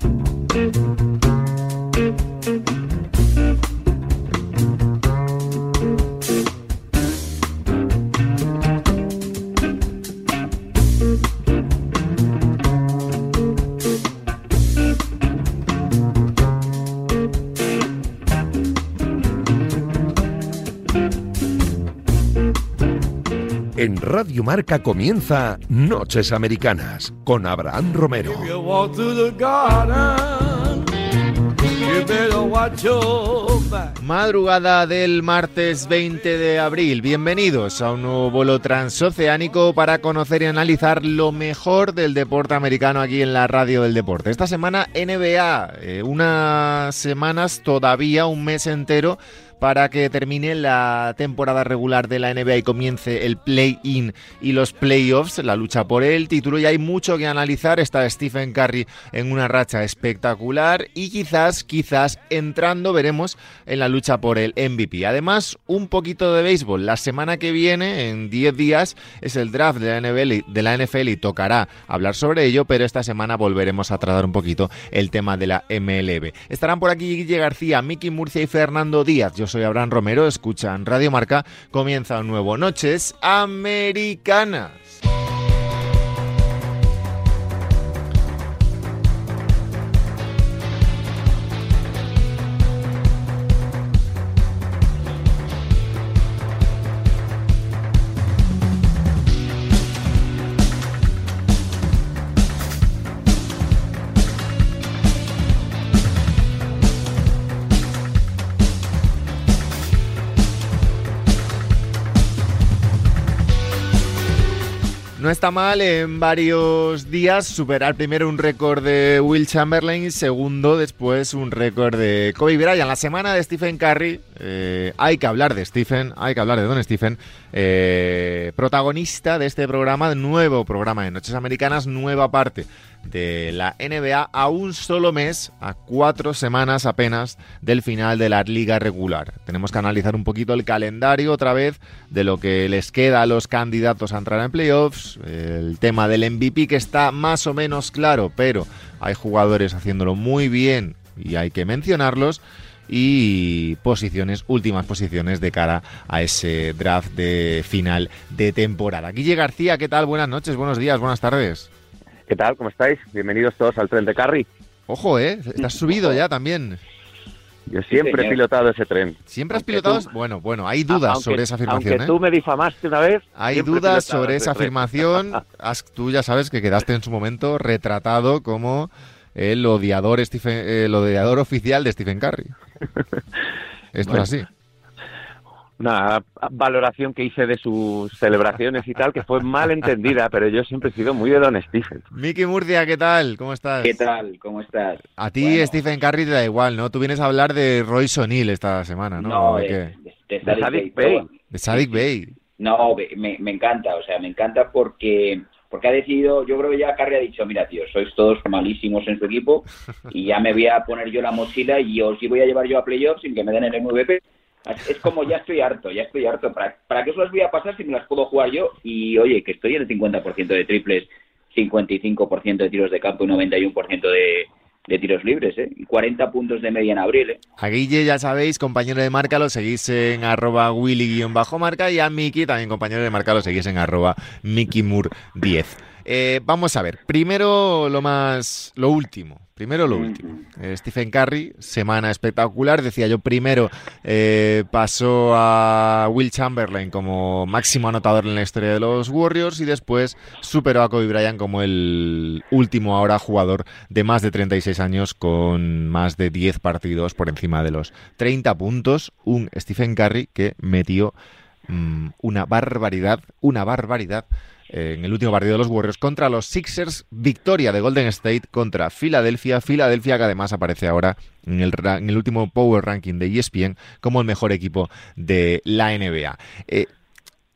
Thank you. En Radio Marca comienza Noches Americanas con Abraham Romero. Madrugada del martes 20 de abril. Bienvenidos a un nuevo vuelo transoceánico para conocer y analizar lo mejor del deporte americano aquí en la radio del deporte. Esta semana NBA, eh, unas semanas todavía, un mes entero para que termine la temporada regular de la NBA y comience el play-in y los playoffs, la lucha por el título. Y hay mucho que analizar. Está Stephen Curry en una racha espectacular y quizás, quizás entrando, veremos en la lucha por el MVP. Además, un poquito de béisbol. La semana que viene, en 10 días, es el draft de la, NFL, de la NFL y tocará hablar sobre ello, pero esta semana volveremos a tratar un poquito el tema de la MLB. Estarán por aquí Guille García, Miki Murcia y Fernando Díaz. Soy Abraham Romero, escuchan Radio Marca, comienza un nuevo Noches Americanas. Está mal en varios días superar primero un récord de Will Chamberlain, segundo después un récord de Kobe Bryant. La semana de Stephen Curry, eh, hay que hablar de Stephen, hay que hablar de Don Stephen, eh, protagonista de este programa, nuevo programa de Noches Americanas, nueva parte de la NBA a un solo mes, a cuatro semanas apenas del final de la liga regular. Tenemos que analizar un poquito el calendario otra vez de lo que les queda a los candidatos a entrar en playoffs, el tema del MVP que está más o menos claro, pero hay jugadores haciéndolo muy bien y hay que mencionarlos y posiciones, últimas posiciones de cara a ese draft de final de temporada. Guille García, ¿qué tal? Buenas noches, buenos días, buenas tardes. ¿Qué tal? ¿Cómo estáis? Bienvenidos todos al tren de Carry. Ojo, ¿eh? Estás subido ya también. Yo siempre he pilotado ese tren. ¿Siempre has pilotado? Bueno, bueno, hay dudas sobre esa afirmación. Aunque tú me difamaste una vez. Hay dudas sobre esa afirmación. tú ya sabes que quedaste en su momento retratado como el odiador, Stephen, el odiador oficial de Stephen Curry. Esto es así una valoración que hice de sus celebraciones y tal, que fue mal entendida, pero yo siempre he sido muy de Don Stephen. Miki Murcia, ¿qué tal? ¿Cómo estás? ¿Qué tal? ¿Cómo estás? A ti Stephen Curry te da igual, ¿no? Tú vienes a hablar de Royce O'Neill esta semana, ¿no? No, de, de, Sadik Bay. De Sadik Bay. No, me, me, encanta, o sea, me encanta porque porque ha decidido, yo creo que ya Curry ha dicho, mira tío, sois todos malísimos en su equipo y ya me voy a poner yo la mochila y os voy a llevar yo a playoffs sin que me den el MVP es como ya estoy harto, ya estoy harto. ¿Para, ¿Para qué os las voy a pasar si me las puedo jugar yo? Y oye, que estoy en el 50% de triples, 55% de tiros de campo y 91% de, de tiros libres, ¿eh? Y 40 puntos de media en abril, ¿eh? A Guille, ya sabéis, compañero de marca, lo seguís en arroba willy-marca y a Miki, también compañero de marca, lo seguís en arroba mikimur10. Eh, vamos a ver, primero lo más, lo último, primero lo último. Eh, Stephen Curry, semana espectacular, decía yo, primero eh, pasó a Will Chamberlain como máximo anotador en la historia de los Warriors y después superó a Kobe Bryant como el último ahora jugador de más de 36 años con más de 10 partidos por encima de los 30 puntos, un Stephen Curry que metió mm, una barbaridad, una barbaridad en el último partido de los Warriors contra los Sixers, victoria de Golden State contra Filadelfia, Filadelfia que además aparece ahora en el, último Power Ranking de ESPN como el mejor equipo de la NBA. Eh,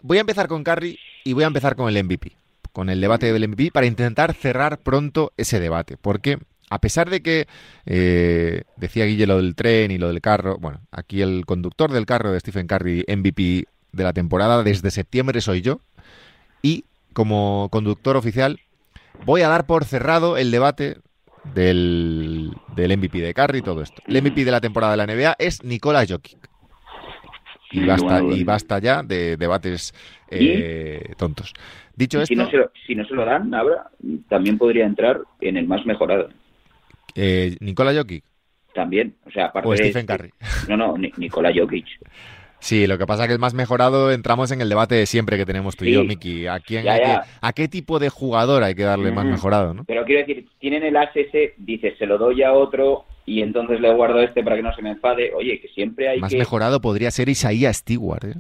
voy a empezar con Curry y voy a empezar con el MVP, con el debate del MVP para intentar cerrar pronto ese debate, porque a pesar de que eh, decía Guille lo del tren y lo del carro, bueno, aquí el conductor del carro de Stephen Curry MVP de la temporada desde septiembre soy yo y como conductor oficial, voy a dar por cerrado el debate del, del MVP de Curry y todo esto. El MVP de la temporada de la NBA es Nikola Jokic. Y basta, y basta ya de debates eh, tontos. Dicho Y si, esto, no se lo, si no se lo dan, ahora también podría entrar en el más mejorado. eh, Nikola Jokic También, o sea, aparte o de Stephen este- Curry. No, no, Ni- Nikola Jokic. Sí, lo que pasa es que el más mejorado entramos en el debate de siempre que tenemos tú y yo, Miki. ¿A, quién Ya, hay que- ya. ¿A qué tipo de jugador hay que darle más Ujú. mejorado? ¿no? Pero quiero decir, tienen el as ese, dices, se lo doy a otro y entonces le guardo este para que no se me enfade. Oye, que siempre hay Más que... mejorado podría ser Isaiah Stewart. ¿eh?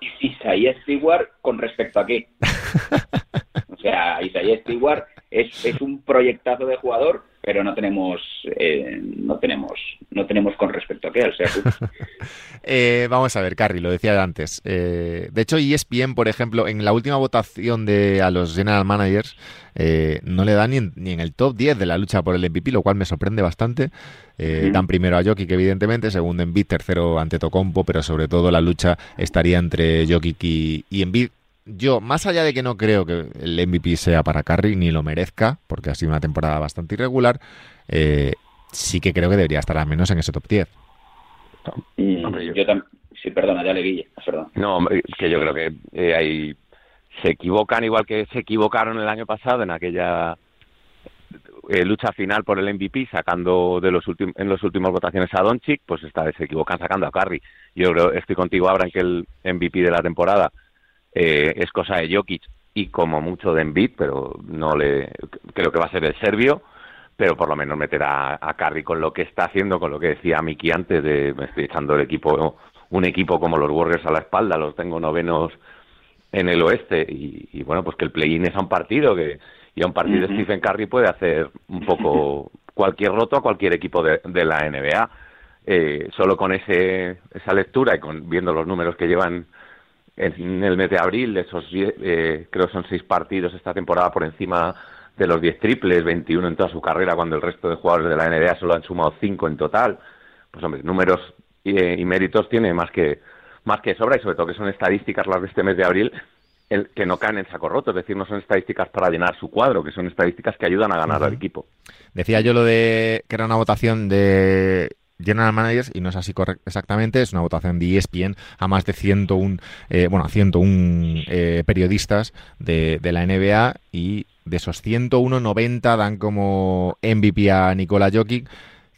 Isaías Stewart con respecto a qué. Sea, Isaías Stewart es, es un proyectazo de jugador, pero no tenemos, eh, no tenemos, no tenemos con respecto a qué, al ser Eh, vamos a ver, Carrie, lo decía antes. Eh, de hecho, ESPN, por ejemplo, en la última votación de a los general managers, eh, no le dan ni en, ni en el top 10 de la lucha por el MVP, lo cual me sorprende bastante. Eh. Dan primero a Jokic, evidentemente, segundo Embiid, tercero ante Tocompo, pero sobre todo la lucha estaría entre Jokic y, y Embiid. Yo, más allá de que no creo que el MVP sea para Curry, ni lo merezca, porque ha sido una temporada bastante irregular, eh, sí que creo que debería estar al menos en ese top 10. Mm, Hombre, yo- yo también. Sí, perdona, ya le guille, perdón. No, hombre, que yo creo que eh, ahí se equivocan igual que se equivocaron el año pasado en aquella eh, lucha final por el MVP sacando de los últimos en las últimas votaciones a Doncic, pues esta vez se equivocan sacando a Curry. Yo creo estoy contigo ahora en que el MVP de la temporada eh, es cosa de Jokic y como mucho de Embiid, pero no le creo que va a ser el serbio, pero por lo menos meter a, a Curry con lo que está haciendo, con lo que decía Miki antes de me estoy echando el equipo un equipo como los Warriors a la espalda, los tengo novenos en el oeste y, y bueno, pues que el play-in es a un partido que y a un partido Ujú. Stephen Curry puede hacer un poco cualquier roto a cualquier equipo de, de la NBA. Eh, solo con ese, esa lectura y con viendo los números que llevan en el mes de abril, esos eh, creo son seis partidos esta temporada por encima de los 10 triples, 21 en toda su carrera, cuando el resto de jugadores de la NBA solo han sumado 5 en total. Pues hombre, números y, eh, y méritos tiene más que más que sobra y sobre todo que son estadísticas las de este mes de abril el, que no caen en saco roto, es decir, no son estadísticas para llenar su cuadro, que son estadísticas que ayudan a ganar al equipo. Decía yo lo de que era una votación de General Managers y no es así exactamente, es una votación de ESPN a más de 101, eh, bueno, a 101 eh, periodistas de, la NBA y de esos 101, 90 dan como MVP a Nikola Jokic,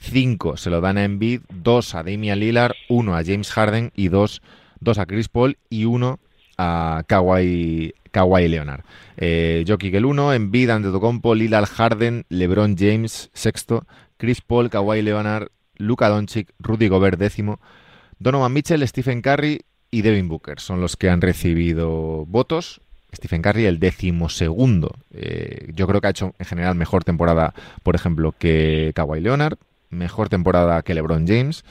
5 se lo dan a Embiid, 2 a Damian Lillard, 1 a James Harden y 2 dos a Chris Paul y 1 a Kawhi, Kawhi Leonard. Eh, Jokic el 1, Embiid, Antetokounmpo, Lillard, Harden, LeBron James sexto, Chris Paul, Kawhi Leonard, Luka Doncic, Rudy Gobert décimo, Donovan Mitchell, Stephen Curry y Devin Booker son los que han recibido votos. Stephen Curry el décimo segundo. Eh, yo creo que ha hecho en general mejor temporada, por ejemplo, que Kawhi Leonard, mejor temporada que LeBron James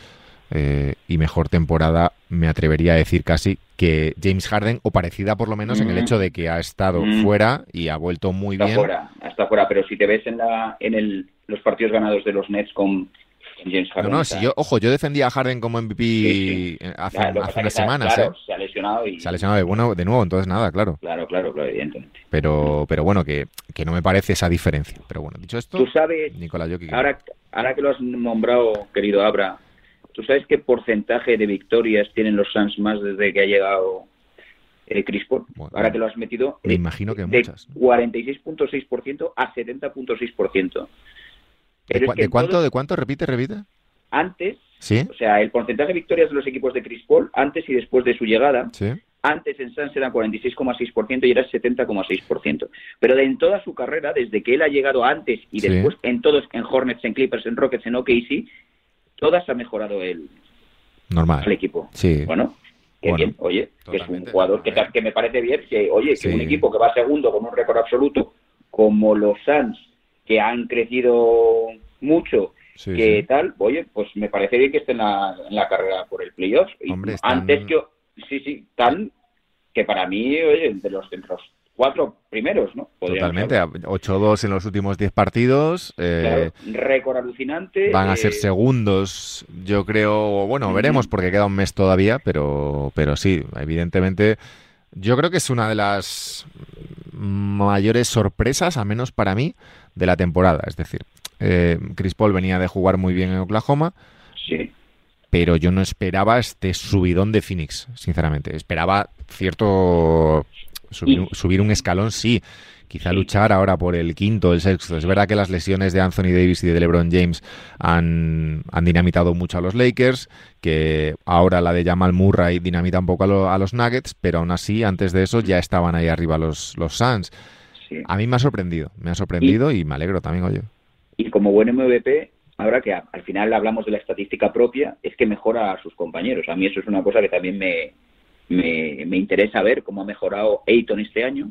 eh, y mejor temporada, me atrevería a decir casi, que James Harden, o parecida por lo menos en el hecho de que ha estado Mm. fuera y ha vuelto muy Está bien. fuera, está fuera, pero si te ves en la en el, los partidos ganados de los Nets con, con James No, Harden. no, si yo, ojo, yo defendía a Harden como MVP Sí, eh, hace, unas semanas, claro, ¿eh? se ha lesionado y Se ha lesionado de, bueno, de nuevo, entonces nada, claro. claro, claro, claro, evidentemente. Pero, pero bueno, que, que no me parece esa diferencia. Pero bueno, dicho esto, Tú sabes, Nicolás Jokic. ahora, ahora que lo has nombrado, querido Abra, ¿tú sabes qué porcentaje de victorias tienen los Suns más desde que ha llegado eh, Chris Paul? Bueno, ahora que lo has metido, me eh, imagino que de muchas. 46.6% a 70.6%. ¿De, Pero cua- es que de en cuánto, todos- ¿De cuánto? Repite, repite. antes, ¿Sí? o sea, el porcentaje de victorias de los equipos de Chris Paul, antes y después de su llegada, ¿Sí? Antes en Suns era 46,6% y era 70,6%. Pero de en toda su carrera, desde que él ha llegado antes y Sí. después en todos, en Hornets, en Clippers, en Rockets, en OKC, todas ha mejorado el, Normal. el equipo. Sí. Bueno, qué Bueno, bien, oye, que es un jugador que, que me parece bien, que oye, que Sí. un equipo que va segundo con un récord absoluto, como los Suns, que han crecido mucho, Sí, que sí. tal, oye, pues me parece bien que esté en la, en la carrera por el playoff. Y Hombre, están- Antes que, sí, sí, tan que para mí, oye, de los, los cuatro primeros, ¿no? Podríamos Totalmente. hablar. a- 8-2 en los últimos 10 partidos. eh, Claro, récord alucinante. Van a eh, ser segundos, yo creo. Bueno, veremos porque queda un mes todavía, pero, pero sí, evidentemente. Yo creo que es una de las mayores sorpresas, al menos para mí, de la temporada. Es decir, Eh, Chris Paul venía de jugar muy bien en Oklahoma. Sí. Pero yo no esperaba este subidón de Phoenix, sinceramente. Esperaba cierto subir, un escalón, sí. Quizá luchar ahora por el quinto, el sexto. Es verdad que las lesiones de Anthony Davis y de LeBron James han, dinamitado mucho a los Lakers, que ahora la de Jamal Murray dinamita un poco a, los Nuggets, pero aún así, antes de eso, ya estaban ahí arriba los, los Suns. A mí me ha sorprendido, me ha sorprendido y, me alegro también, oye. Y como buen MVP, ahora que al final hablamos de la estadística propia, es que mejora a sus compañeros. A mí eso es una cosa que también me, me, interesa ver cómo ha mejorado Ayton este año.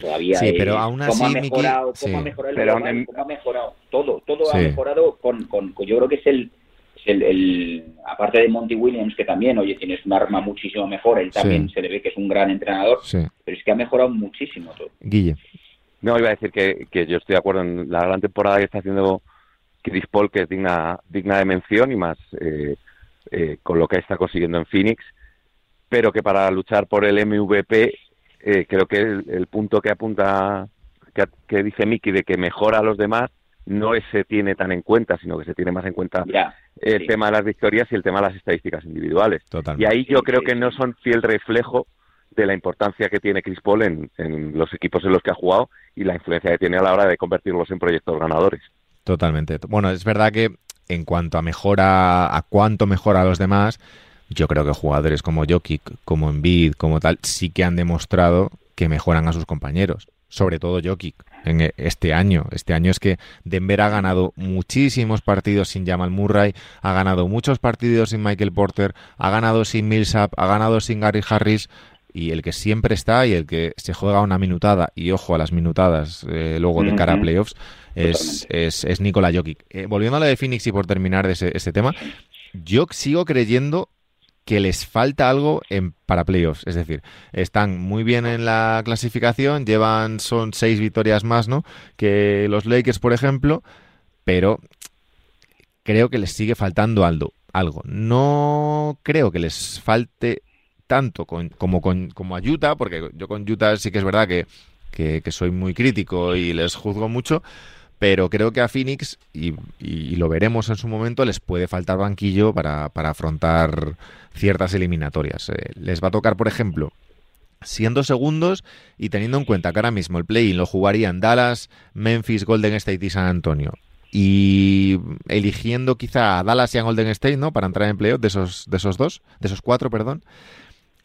Todavía sí, pero aún así, cómo ha mejorado, cómo ha mejorado, el cómo ha mejorado todo, todo ha mejorado con, con, yo creo que es el, el, aparte de Monty Williams que también, oye, tienes un arma muchísimo mejor, él también se le ve que es un gran entrenador, pero es que ha mejorado muchísimo todo. Guille. No, iba a decir que, que yo estoy de acuerdo en la gran temporada que está haciendo Chris Paul, que es digna, digna de mención y más eh, eh, con lo que está consiguiendo en Phoenix pero que para luchar por el MVP eh, creo que el, punto que apunta, que, dice Miki de que mejora a los demás, no se tiene tan en cuenta, sino que se tiene más en cuenta el tema de las victorias y el tema de las estadísticas individuales. Y ahí yo creo que no son fiel reflejo de la importancia que tiene Chris Paul en, en, los equipos en los que ha jugado y la influencia que tiene a la hora de convertirlos en proyectos ganadores. Totalmente. Bueno, es verdad que en cuanto a mejora, a cuánto mejora a los demás, yo creo que jugadores como Jokic, como Embiid, como tal, sí que han demostrado que mejoran a sus compañeros. Sobre todo Jokic en este año. Este año es que Denver ha ganado muchísimos partidos sin Jamal Murray, ha ganado muchos partidos sin Michael Porter, ha ganado sin Millsap, ha ganado sin Gary Harris y el que siempre está y el que se juega una minutada y ojo a las minutadas eh, luego de cara a playoffs es, es, es, Nikola Jokic. Eh, volviendo a la de Phoenix y por terminar de ese, ese tema, yo sigo creyendo que les falta algo en, para playoffs. Es decir, están muy bien en la clasificación, llevan, son seis victorias más, ¿no? Que los Lakers, por ejemplo, pero creo que les sigue faltando algo. algo. No creo que les falte tanto como, con, como a Utah, porque yo con Utah sí que es verdad que, que soy muy crítico y les juzgo mucho, pero creo que a Phoenix, y, lo veremos en su momento, les puede faltar banquillo para, afrontar ciertas eliminatorias. Eh, les va a tocar, por ejemplo, siendo segundos y teniendo en cuenta que ahora mismo el play-in lo jugarían Dallas, Memphis, Golden State y San Antonio. Y eligiendo quizá a Dallas y a Golden State, ¿no? Para entrar en playoff de esos, de esos dos, de esos cuatro, perdón,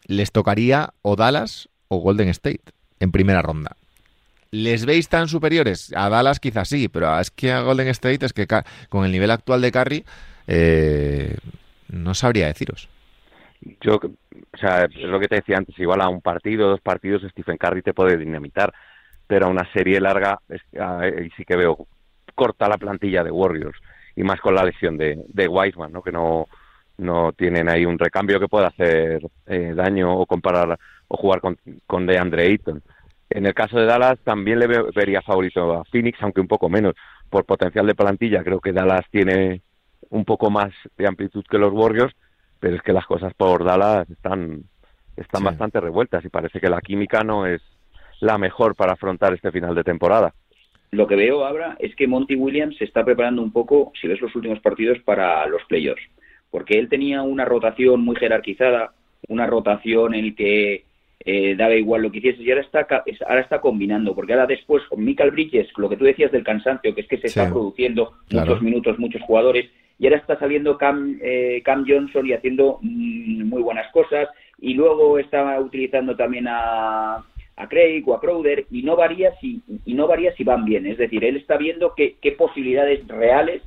les tocaría o Dallas o Golden State en primera ronda. ¿Les veis tan superiores? A Dallas quizás sí, pero es que a Golden State es que con el nivel actual de Curry eh, no sabría deciros. Yo, o sea, es lo que te decía antes, igual a un partido, dos partidos, Stephen Curry te puede dinamitar, pero a una serie larga y sí que veo corta la plantilla de Warriors y más con la lesión de, de Wiseman, ¿no? que no, no tienen ahí un recambio que pueda hacer eh, daño o comparar o jugar con, con DeAndre Ayton. En el caso de Dallas también le vería favorito a Phoenix, aunque un poco menos. Por potencial de plantilla, creo que Dallas tiene un poco más de amplitud que los Warriors, pero es que las cosas por Dallas están, están bastante revueltas y parece que la química no es la mejor para afrontar este final de temporada. Lo que veo ahora es que Monty Williams se está preparando un poco, si ves los últimos partidos, para los playoffs, porque él tenía una rotación muy jerarquizada, una rotación en la que eh, daba igual lo que hiciese y ahora está ahora está combinando porque ahora después con Michael Bridges lo que tú decías del cansancio que es que se está produciendo muchos minutos muchos jugadores y ahora está saliendo Cam, eh, Cam Johnson y haciendo mm, muy buenas cosas y luego estaba utilizando también a, a Craig o a Crowder y no varía si y no varía si van bien. Es decir él está viendo qué, qué posibilidades reales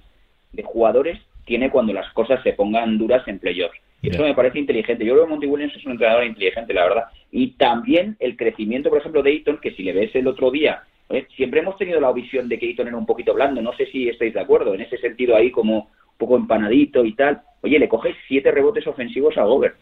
de jugadores tiene cuando las cosas se pongan duras en playoffs y eso me parece inteligente. Yo creo que Monty Williams es un entrenador inteligente, la verdad. Y también el crecimiento, por ejemplo, de Ayton, que si le ves el otro día, ¿eh? siempre hemos tenido la visión de que Ayton era un poquito blando. No sé si estáis de acuerdo. En ese sentido, ahí como un poco empanadito y tal. Oye, le coges siete rebotes ofensivos a Gobert.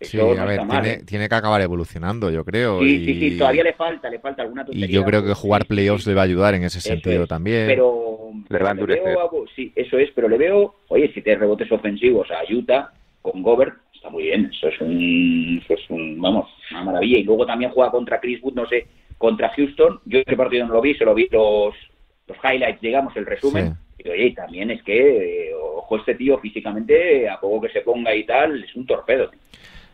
sí, a ver, ¿eh? tiene, que acabar evolucionando, yo creo. Sí, sí, sí, todavía le falta, le falta alguna tontería. Y yo creo que jugar playoffs le va a ayudar en ese sentido también. Pero, le va a veo sí, eso es, pero le veo, oye, siete rebotes ofensivos a Utah, con Gobert está muy bien. Eso es un, eso es un, vamos, una maravilla. Y luego también juega contra Chris Wood, no sé, contra Houston. Yo ese partido no lo vi, se lo vi los, los highlights, digamos, el resumen. Y oye, también es que, eh, ojo, este tío físicamente, a poco que se ponga y tal, es un torpedo.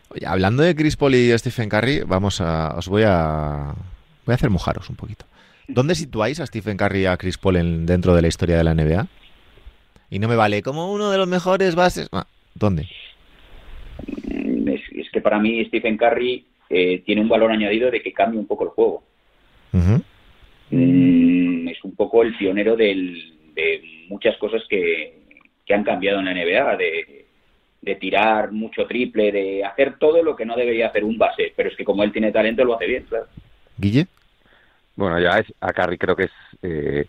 Oye, hablando de Chris Paul y Stephen Curry, vamos a, os voy a, voy a hacer mojaros un poquito. ¿Dónde situáis a Stephen Curry y a Chris Paul en, dentro de la historia de la NBA? Y no me vale como uno de los mejores bases. Ah, ¿Dónde? Mm, Es, es que para mí Stephen Curry eh, tiene un valor añadido de que cambia un poco el juego. Mm, es un poco el pionero del- de muchas cosas que, que han cambiado en la NBA, de, de tirar mucho triple, de hacer todo lo que no debería hacer un base, pero es que como él tiene talento lo hace bien, claro. Guille. Bueno, ya es, a Carrie creo que es eh,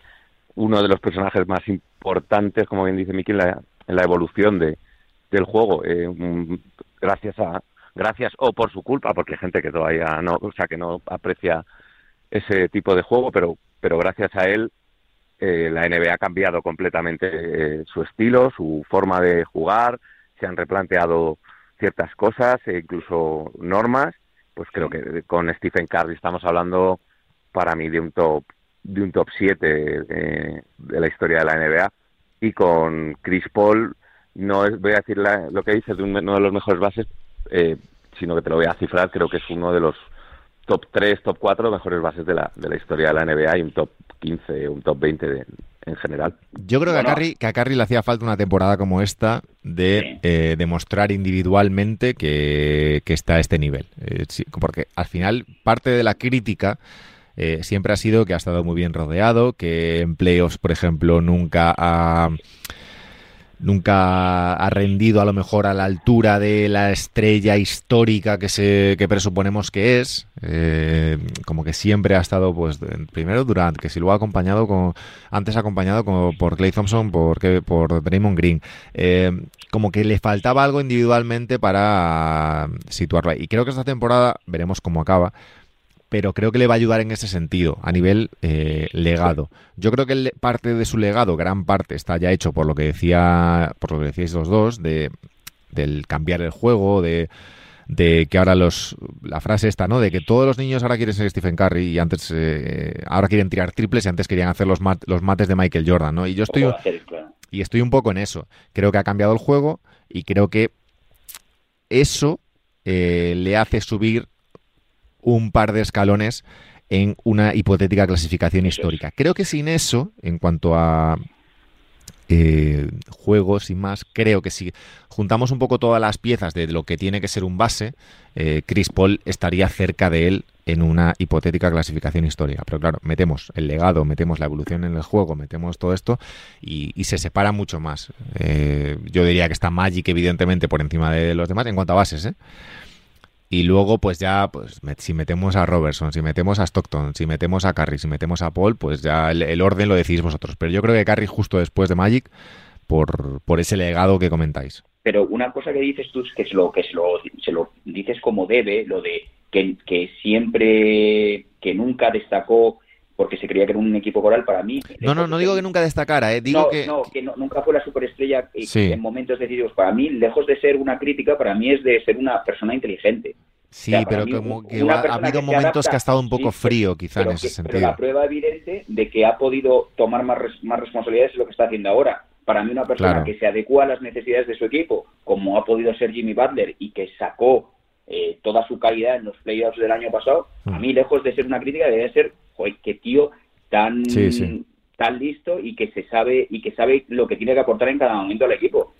uno de los personajes más importantes, como bien dice Miki, en la, en la evolución de, del juego. Eh, mm, gracias a gracias o por su culpa, porque hay gente que todavía no, o sea, que no aprecia ese tipo de juego, pero pero gracias a él eh, la NBA ha cambiado completamente eh, su estilo, su forma de jugar, se han replanteado ciertas cosas e incluso normas. Pues creo que con Stephen Curry estamos hablando para mí de un top de un top 7 de, de la historia de la NBA y con Chris Paul no es, voy a decir la- lo que dices de un- uno de los mejores bases eh, sino que te lo voy a cifrar creo que es uno de los top 3, top 4 mejores bases de la, de la historia de la NBA y un top 15, un top 20 de- en general. Yo creo que, a Curry, que a Curry le hacía falta una temporada como esta de Sí. eh, demostrar individualmente que, que está a este nivel. Eh, sí, porque al final parte de la crítica eh, siempre ha sido que ha estado muy bien rodeado, que en playoffs, por ejemplo, nunca ha nunca ha rendido a lo mejor a la altura de la estrella histórica que se que presuponemos que es Eh, como que siempre ha estado pues primero Durant que si luego ha acompañado con antes acompañado por Clay Thompson por por Draymond Green Eh, como que le faltaba algo individualmente para situarlo ahí. y creo que esta temporada veremos cómo acaba pero creo que le va a ayudar en ese sentido, a nivel eh, legado. Yo creo que el- parte de su legado, gran parte, está ya hecho por lo que decía, por lo que decíais los dos, de del cambiar el juego, de, de que ahora los la frase esta, ¿no? De que todos los niños ahora quieren ser Stephen Curry y antes eh, ahora quieren tirar triples y antes querían hacer los mat- los mates de Michael Jordan, ¿no? Y yo estoy y estoy un poco en eso. Creo que ha cambiado el juego y creo que eso eh, le hace subir un par de escalones en una hipotética clasificación histórica. Creo que sin eso, en cuanto a eh, juegos y más, creo que si juntamos un poco todas las piezas de lo que tiene que ser un base, eh, Chris Paul estaría cerca de él en una hipotética clasificación histórica. Pero claro, metemos el legado, metemos la evolución en el juego, metemos todo esto y, y se separa mucho más. Eh, yo diría que está Magic evidentemente por encima de los demás en cuanto a bases, ¿eh? Y luego, pues ya, pues si metemos a Robertson, si metemos a Stockton, si metemos a Curry, si metemos a Paul, pues ya el, orden lo decís vosotros. Pero yo creo que Curry justo después de Magic, por, por ese legado que comentáis. Pero una cosa que dices tú es que se lo, que se lo dices como debe, lo de que, que siempre, que nunca destacó porque se creía que era un equipo coral para mí. No, no, no digo que nunca destacara, ¿eh? Digo no, que... no, que no- nunca fue la superestrella Sí. en momentos decisivos. Para mí, lejos de ser una crítica, para mí es de ser una persona inteligente. Sí, o sea, para pero mí, como que ha, habido que momentos adapta, que ha estado un poco sí, frío, quizá, en ese que- pero sentido. la prueba evidente de que ha podido tomar más, res- más responsabilidades es lo que está haciendo ahora. Para mí, una persona Claro. que se adecua a las necesidades de su equipo, como ha podido ser Jimmy Butler y que sacó eh, toda su calidad en los playoffs del año pasado, a mí, lejos de ser una crítica, debe ser, joder, qué tío tan, Sí, sí. tan listo y que se sabe y que sabe lo que tiene que aportar en cada momento al equipo.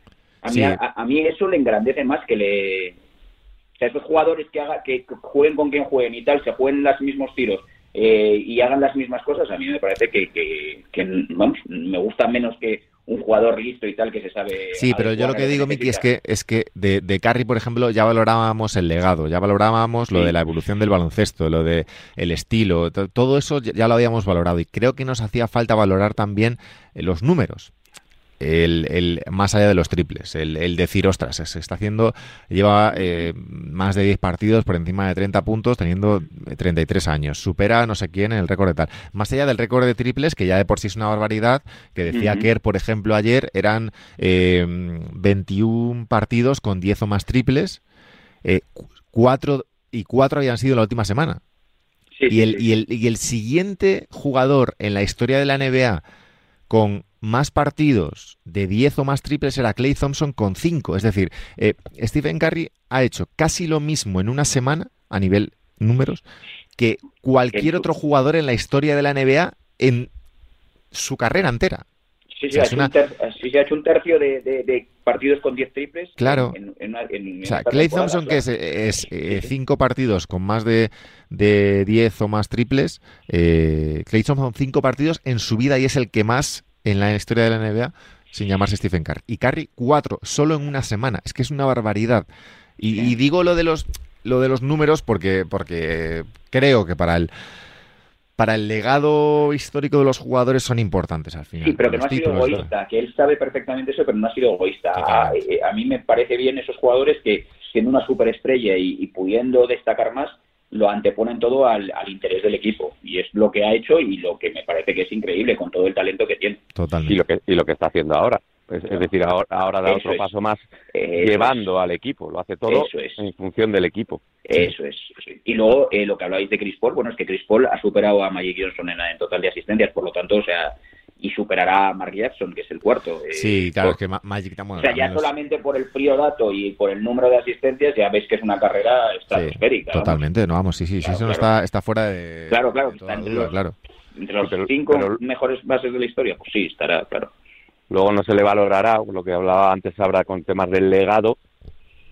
A mí, Sí. a, a mí eso le engrandece más que le, o sea, esos jugadores que, haga, que jueguen con quien jueguen y tal, se jueguen los mismos tiros eh, y hagan las mismas cosas, a mí me parece que, que, que, vamos, me gusta menos que un jugador listo y tal que se sabe. Sí, pero yo lo que digo, Miki, es que, es que de, de por ejemplo, ya valorábamos el legado, ya valorábamos lo de la evolución del baloncesto, lo de el estilo, to- todo eso ya, ya lo habíamos valorado y creo que nos hacía falta valorar también eh, los números. El, el- más allá de los triples, el, el decir, ostras, se está haciendo, lleva eh, más de 10 partidos por encima de 30 puntos, teniendo eh, 33 años, supera no sé quién en el récord de tal. Más allá del récord de triples, que ya de por sí es una barbaridad, que decía. Kerr, por ejemplo, ayer, eran eh, 21 partidos con 10 o más triples, eh, cu- cuatro, y cuatro habían sido la última semana. y, el, y, el, y el siguiente jugador en la historia de la NBA con más partidos de 10 o más triples era Clay Thompson con 5. Es decir, eh, Stephen Curry ha hecho casi lo mismo en una semana a nivel números que cualquier otro jugador en la historia de la NBA en su carrera entera. Sí, sí, ha, hecho una... sí, ha, hecho un tercio de, de, de partidos con 10 triples. Claro. En, en, en, o sea, Clay Thompson, que es, es eh, cinco partidos con más de, de 10 o más triples, eh, Clay Thompson cinco partidos en su vida y es el que más en la historia de la NBA sin llamarse Stephen Curry. Y Curry cuatro, solo en una semana. Es que es una barbaridad. Y, y digo lo de los lo de los números porque porque creo que para el para el legado histórico de los jugadores son importantes al final. Sí, pero que no ha sido egoísta, que él sabe perfectamente eso, pero no ha sido egoísta. A, a, mí me parece bien esos jugadores que, siendo una superestrella y, y pudiendo destacar más, lo anteponen todo al, al, interés del equipo. Y es lo que ha hecho y lo que me parece que es increíble con todo el talento que tiene. Totalmente. Y lo que, y lo que está haciendo ahora. Es, es, decir, ahora, ahora da otro es. paso más eso llevando es. al equipo, lo hace todo en función del equipo. Eso es. Y luego, eh, lo que hablabais de Chris Paul, bueno, es que Chris Paul ha superado a Magic Johnson en, en total de asistencias, por lo tanto, o sea, y superará a Mark Jackson, que es el cuarto. Sí, claro, por, es que Magic también. O sea, ya solamente por el frío dato y por el número de asistencias, ya ves que es una carrera estratosférica. Sí, totalmente, no vamos, sí, sí, claro, sí, eso claro. no está, está fuera de. Claro, claro, de está entre los, claro. entre los pero, cinco pero, mejores bases de la historia, pues sí, estará, claro. Luego no se le valorará, lo que hablaba antes habrá con temas del legado,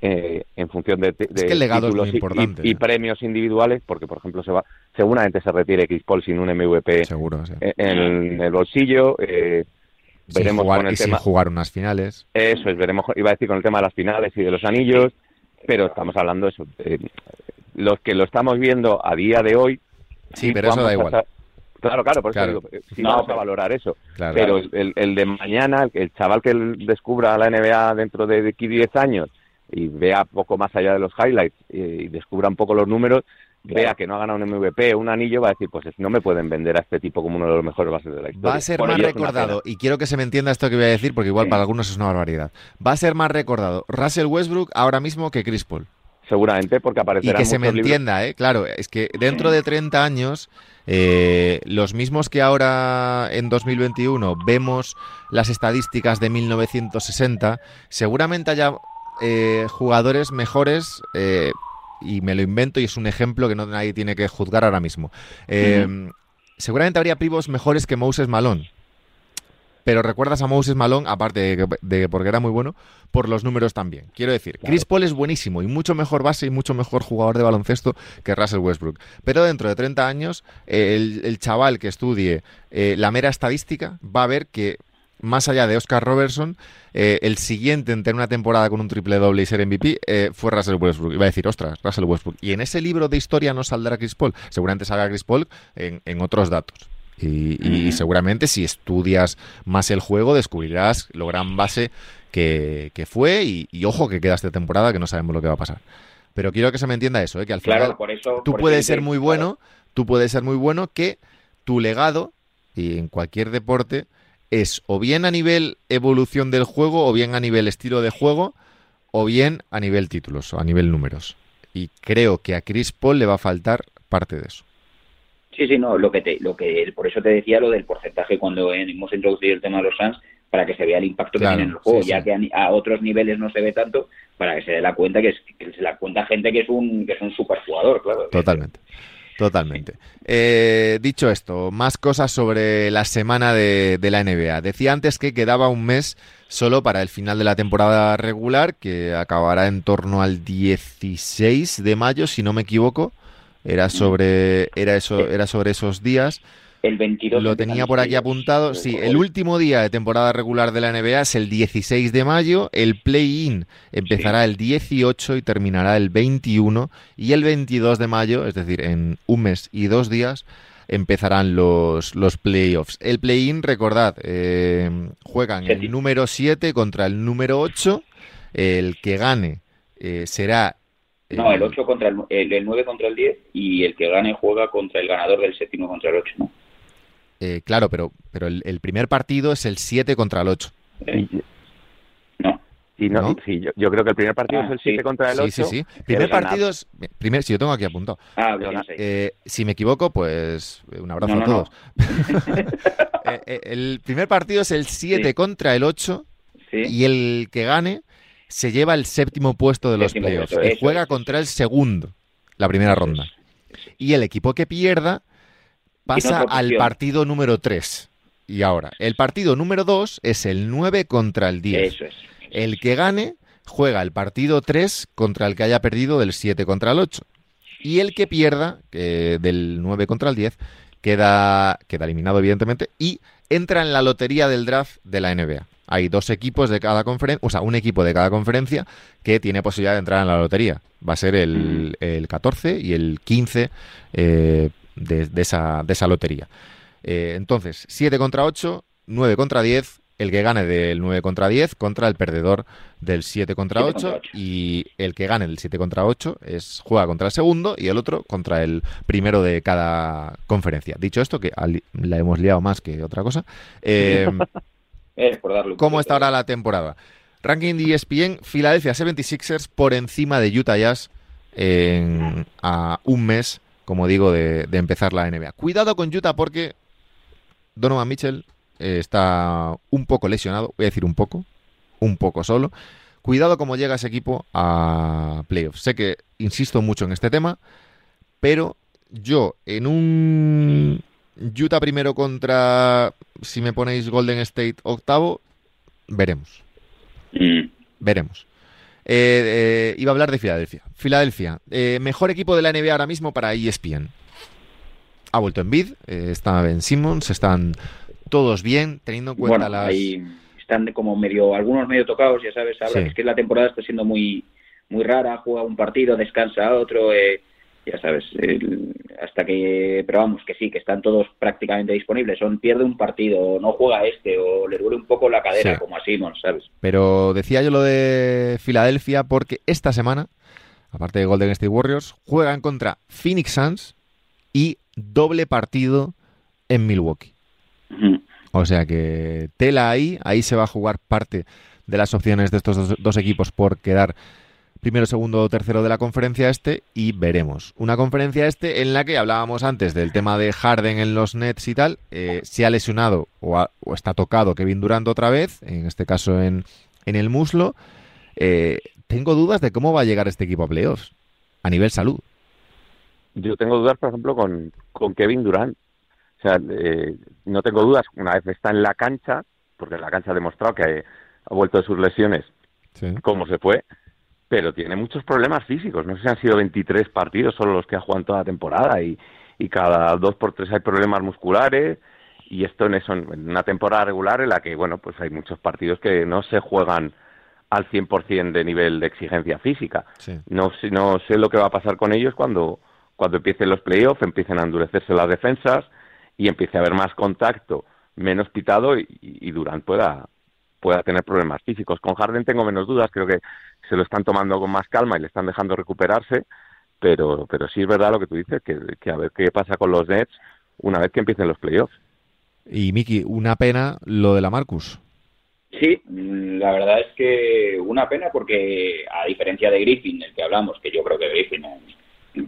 eh, en función de, de es que el legado títulos es muy importante, y, y, premios individuales, porque por ejemplo se va, seguramente se retire Chris Paul sin un MVP Seguro, sí. en, en, el bolsillo. Eh, sin veremos jugar, con el y tema. sin jugar unas finales. Eso es, veremos, iba a decir con el tema de las finales y de los anillos, pero estamos hablando de eso. Eh, los que lo estamos viendo a día de hoy. Sí, pero eso da igual. Claro, claro, por claro. eso digo, sí no, vamos a valorar eso. Claro, pero el, el, de mañana, el chaval que descubra la NBA dentro de aquí 10 años y vea poco más allá de los highlights y descubra un poco los números, vea que no ha ganado un MVP un anillo, va a decir, pues no me pueden vender a este tipo como uno de los mejores bases de la historia. Va a ser más recordado, y quiero que se me entienda esto que voy a decir, porque igual sí. para algunos es una barbaridad. Va a ser más recordado Russell Westbrook ahora mismo que Chris Paul. Seguramente, porque aparecerá Y que se me entienda, ¿eh? Claro, es que dentro de 30 años, eh, los mismos que ahora en 2021 vemos las estadísticas de 1960, seguramente haya eh, jugadores mejores eh, y me lo invento y es un ejemplo que no nadie tiene que juzgar ahora mismo. Eh, uh -huh. Seguramente habría pivos mejores que Moses Malone. Pero recuerdas a Moses Malone, aparte de, que, de porque era muy bueno, por los números también. Quiero decir, claro. Chris Paul es buenísimo y mucho mejor base y mucho mejor jugador de baloncesto que Russell Westbrook. Pero dentro de 30 años, el, el chaval que estudie la mera estadística va a ver que más allá de Oscar Robertson, eh, el siguiente en tener una temporada con un triple doble y ser MVP eh, fue Russell Westbrook. Iba a decir, ostras, Russell Westbrook. Y en ese libro de historia no saldrá Chris Paul. Seguramente salga Chris Paul en, en otros datos. Y, y, seguramente si estudias más el juego descubrirás lo gran base que, que fue y, y, ojo que queda esta temporada que no sabemos lo que va a pasar. Pero quiero que se me entienda eso, ¿eh? que al final claro, por eso, tú por puedes ser muy bueno, claro. tú puedes ser muy bueno que tu legado y en cualquier deporte es o bien a nivel evolución del juego, o bien a nivel estilo de juego, o bien a nivel títulos, o a nivel números. Y creo que a Chris Paul le va a faltar parte de eso. Sí, sí, no, lo que te, lo que, por eso te decía lo del porcentaje cuando hemos introducido el tema de los Suns, para que se vea el impacto claro, que tiene en el juego, sí, ya sí. que a, a, otros niveles no se ve tanto, para que se dé la cuenta que, es, que se la cuenta gente que es un, que es un superjugador, claro. Totalmente. Totalmente. Eh, dicho esto, más cosas sobre la semana de, de, la NBA. Decía antes que quedaba un mes solo para el final de la temporada regular, que acabará en torno al 16 de mayo, si no me equivoco. Era sobre, era eso, era sobre esos días. El 22 Lo tenía por aquí apuntado. Sí, el último día de temporada regular de la NBA es el 16 de mayo. El play-in empezará sí. el 18 y terminará el 21. Y el 22 de mayo, es decir, en un mes y dos días, empezarán los, los playoffs. El play-in, recordad, eh, juegan sí. el número 7 contra el número 8. El que gane eh, será no, el 8 contra el, el, el, 9 contra el 10 y el que gane juega contra el ganador del séptimo contra el 8, ¿no? Eh, claro, pero, pero el, el, primer partido es el 7 contra el 8. Eh, no. Y no, ¿No? sí, yo, yo creo que el primer partido Ah, es el sí. 7 contra el 8. Sí, sí, sí. Primer partido es... Primer, si yo tengo aquí apuntado. Ah. Eh, si me equivoco, pues eh, un abrazo No, a no, todos. Eh, eh, el primer partido es el 7 Sí. contra el 8 Sí. y el que gane se lleva el séptimo puesto de los playoffs. y eso juega contra el segundo, la primera ronda. Y el equipo que pierda pasa al partido número 3. Y ahora, el partido número 2 es el 9 contra el 10. Eso es. El que gane juega el partido 3 contra el que haya perdido del 7 contra el 8. Y el que pierda, que del 9 contra el 10, queda, queda eliminado, evidentemente, y entra en la lotería del draft de la NBA. Hay dos equipos de cada conferencia, o sea, un equipo de cada conferencia que tiene posibilidad de entrar en la lotería. Va a ser el, el 14 y el 15 eh, de, de esa, de esa lotería. Eh, entonces, 7 contra 8, 9 contra 10, el que gane del 9 contra 10 contra el perdedor del 7 contra 7 8 contra 8. y el que gane del 7 contra 8 es, juega contra el segundo y el otro contra el primero de cada conferencia. Dicho esto, que la hemos liado más que otra cosa, eh, Es por darle un ¿cómo está ahora la temporada? Ranking de ESPN, Philadelphia 76ers por encima de Utah Jazz en- a un mes, como digo, de, de empezar la NBA. Cuidado con Utah porque Donovan Mitchell eh, está un poco lesionado, voy a decir un poco, un poco solo. Cuidado cómo llega ese equipo a playoffs. Sé que insisto mucho en este tema, pero yo en un Utah primero contra, si me ponéis Golden State octavo, veremos, Mm. veremos. Eh, eh, iba a hablar de Filadelfia. Filadelfia, eh, mejor equipo de la NBA ahora mismo para ESPN. Ha vuelto en bid, eh, está Ben Simmons, están todos bien, teniendo en cuenta Bueno, las... ahí están como medio, algunos medio tocados, ya sabes, ahora Sí. es que la temporada está siendo muy muy rara, juega un partido, descansa otro, eh, ya sabes, el- hasta que, pero vamos, que sí, que están todos prácticamente disponibles, son pierde un partido, no juega este, o le duele un poco la cadera, Sí. como a Simons, ¿sabes? Pero decía yo lo de Filadelfia porque esta semana, aparte de Golden State Warriors, juegan contra Phoenix Suns y doble partido en Milwaukee. O sea que tela ahí, ahí se va a jugar parte de las opciones de estos dos, dos equipos por quedar primero, segundo o tercero de la conferencia este y veremos. Una conferencia este en la que hablábamos antes del tema de Harden en los Nets y tal, eh, se ha lesionado o, ha- o está tocado Kevin Durant otra vez, en este caso en, en el muslo. Eh, tengo dudas de cómo va a llegar este equipo a playoffs a nivel salud. Yo tengo dudas, por ejemplo, con, con Kevin Durant. O sea, eh, no tengo dudas, una vez está en la cancha, porque la cancha ha demostrado que ha vuelto de sus lesiones, cómo se fue, pero tiene muchos problemas físicos. No sé si han sido 23 partidos solo los que ha jugado toda la temporada y, y cada dos por tres hay problemas musculares y esto en, eso, en una temporada regular en la que, bueno, pues hay muchos partidos que no se juegan al 100% de nivel de exigencia física. Sí. No sé, no sé lo que va a pasar con ellos cuando, cuando empiecen los playoffs, empiecen a endurecerse las defensas y empiece a haber más contacto, menos pitado y, y Durant pueda, pueda tener problemas físicos. Con Harden tengo menos dudas, creo que se lo están tomando con más calma y le están dejando recuperarse, pero, pero sí es verdad lo que tú dices, que, que a ver qué pasa con los Nets una vez que empiecen los playoffs. Y Miki, una pena lo de la Marcus. Sí, la verdad es que una pena porque a diferencia de Griffin, del que hablamos, que yo creo que Griffin,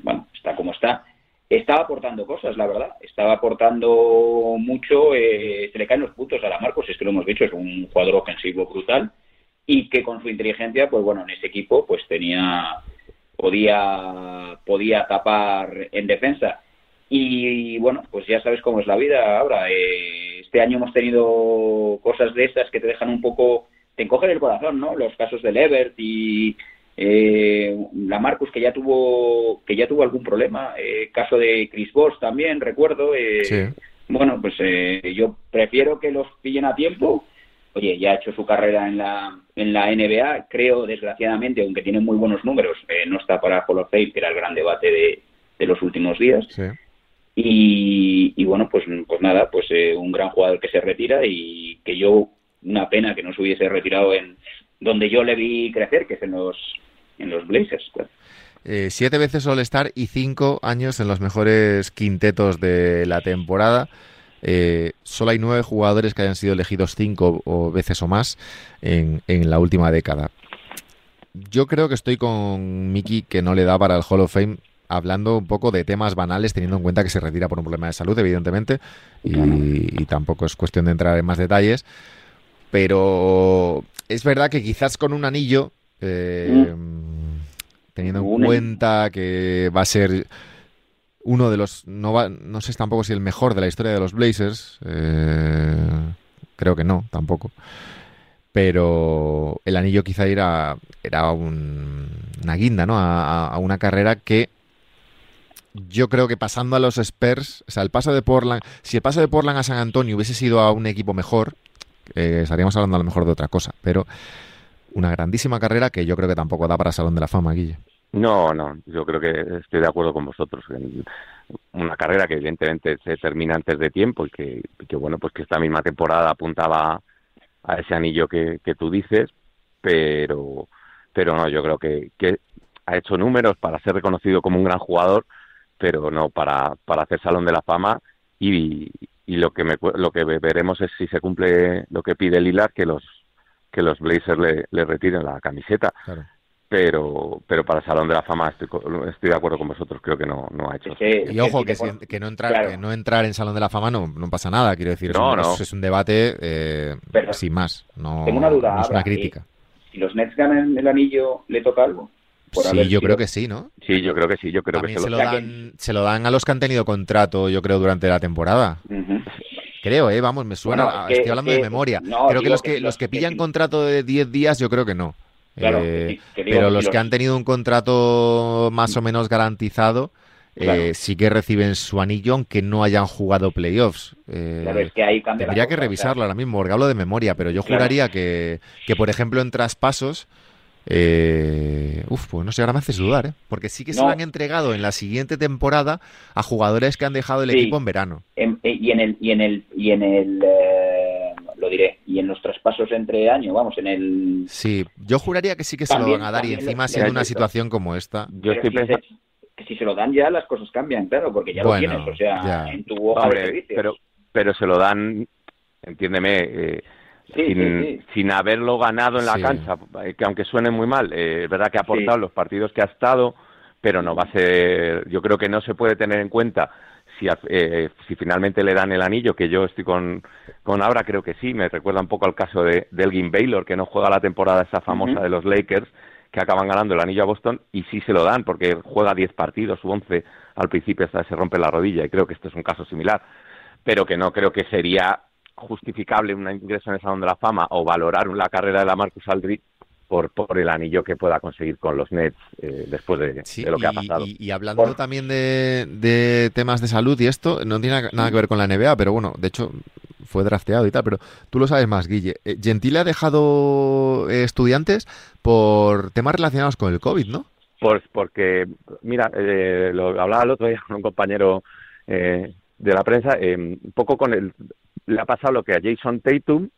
bueno, está como está, estaba aportando cosas, la verdad, estaba aportando mucho, eh, se le caen los puntos a la Marcos, es que lo hemos dicho, es un jugador ofensivo brutal y que con su inteligencia, pues bueno, en ese equipo pues tenía, podía, podía tapar en defensa. Y bueno, pues ya sabes cómo es la vida ahora. Eh, este año hemos tenido cosas de estas que te dejan un poco, te encogen el corazón, ¿no? Los casos del Ebert y eh, la Marcus que ya tuvo que ya tuvo algún problema. Eh, caso de Chris Bosh también recuerdo. Eh, Sí. Bueno, pues eh, yo prefiero que los pillen a tiempo. Oye, ya ha hecho su carrera en la en la NBA. Creo, desgraciadamente, aunque tiene muy buenos números, eh, no está para Hall of Fame, que era el gran debate de, de los últimos días. Sí. Y, y bueno, pues, pues nada, pues eh, un gran jugador que se retira y que yo, una pena que no se hubiese retirado en donde yo le vi crecer, que es en los, en los Blazers. claro. Eh, siete veces All-Star y cinco años en los mejores quintetos de la temporada. Eh, solo hay nueve jugadores que hayan sido elegidos cinco o veces o más en, en la última década. yo creo que estoy con Miki que no le da para el Hall of Fame hablando un poco de temas banales, teniendo en cuenta que se retira por un problema de salud, evidentemente, y, tampoco es cuestión de entrar en más detalles. Pero es verdad que quizás con un anillo, eh, mm. teniendo en cuenta que va a ser uno de los, no, va, no sé tampoco si el mejor de la historia de los Blazers, eh, creo que no, tampoco pero el anillo quizá era, era una guinda, ¿no? A, una carrera que yo creo que pasando a los Spurs, o sea, el paso de Portland, si el paso de Portland a San Antonio hubiese sido a un equipo mejor, eh, estaríamos hablando a lo mejor de otra cosa, pero una grandísima carrera que yo creo que tampoco da para Salón de la Fama, Guille. No, no, yo creo que estoy de acuerdo con vosotros. Una carrera que evidentemente se termina antes de tiempo y que, bueno, pues que esta misma temporada apuntaba a ese anillo que, que tú dices, pero, pero no, yo creo que, que ha hecho números para ser reconocido como un gran jugador, pero no para, para hacer Salón de la Fama y, y lo que me, lo que veremos es si se cumple lo que pide Lillard que los que los Blazers le, le retiren la camiseta pero pero para el Salón de la Fama estoy, estoy de acuerdo con vosotros, creo que no, no ha hecho. y ojo, que, que, no entrar, que no entrar en Salón de la Fama no, no pasa nada, quiero decir, no, es, un, es, un, debate eh, sin más, no, tengo una duda, es una crítica. Si los Nets ganan el anillo, ¿le toca algo? sí, yo creo que sí, ¿no? Sí, yo creo que sí, yo creo que se, lo, dan, se lo dan a los que han tenido contrato, yo creo, durante la temporada. Creo, eh, vamos, me suena, estoy hablando de memoria. creo que los que, los que pillan contrato de 10 días, yo creo que no. Eh, pero los que han tenido un contrato más o menos garantizado eh, sí que reciben su anillo aunque no hayan jugado playoffs. Eh, que tendría que revisarlo ahora mismo porque hablo de memoria, pero yo juraría que, que, por ejemplo, en traspasos... Eh, uf, pues no sé, ahora me haces dudar, ¿eh? Porque sí que se lo han entregado en la siguiente temporada a jugadores que han dejado el equipo en verano. y en el, y en el, y en el lo diré. Y en los traspasos entre años, vamos, en el... Sí, yo juraría que sí que se lo van a dar y encima siendo una situación como esta... Yo estoy pensando... que si se lo dan ya las cosas cambian, claro, porque ya lo tienes, o sea, en tu hoja de Pero, pero se lo dan, entiéndeme... Eh, sin, sin, haberlo ganado en la cancha, eh, que aunque suene muy mal, eh, es verdad que ha aportado los partidos que ha estado, pero no va a ser, yo creo que no se puede tener en cuenta si, eh, si finalmente le dan el anillo, que yo estoy con, con Abra, creo que sí, me recuerda un poco al caso de, Elgin Baylor, que no juega la temporada esa famosa de los Lakers, que acaban ganando el anillo a Boston, y sí se lo dan, porque juega 10 partidos u 11 al principio hasta se rompe la rodilla, y creo que este es un caso similar, pero que no creo que sería justificable un ingreso en el Salón de la Fama o valorar la carrera de la Marcus Aldridge por, por el anillo que pueda conseguir con los Nets eh, después de, lo que ha pasado. Y, hablando también de, temas de salud y esto, no tiene nada que ver con la NBA, pero bueno, de hecho fue drafteado y tal, pero tú lo sabes más, Guille. Eh, Gentile ha dejado eh, estudiantes por temas relacionados con el COVID, ¿no? Pues porque, mira, lo hablaba el otro día con un compañero de la prensa, un poco con el... Le ha pasado lo que a Jason Tatum,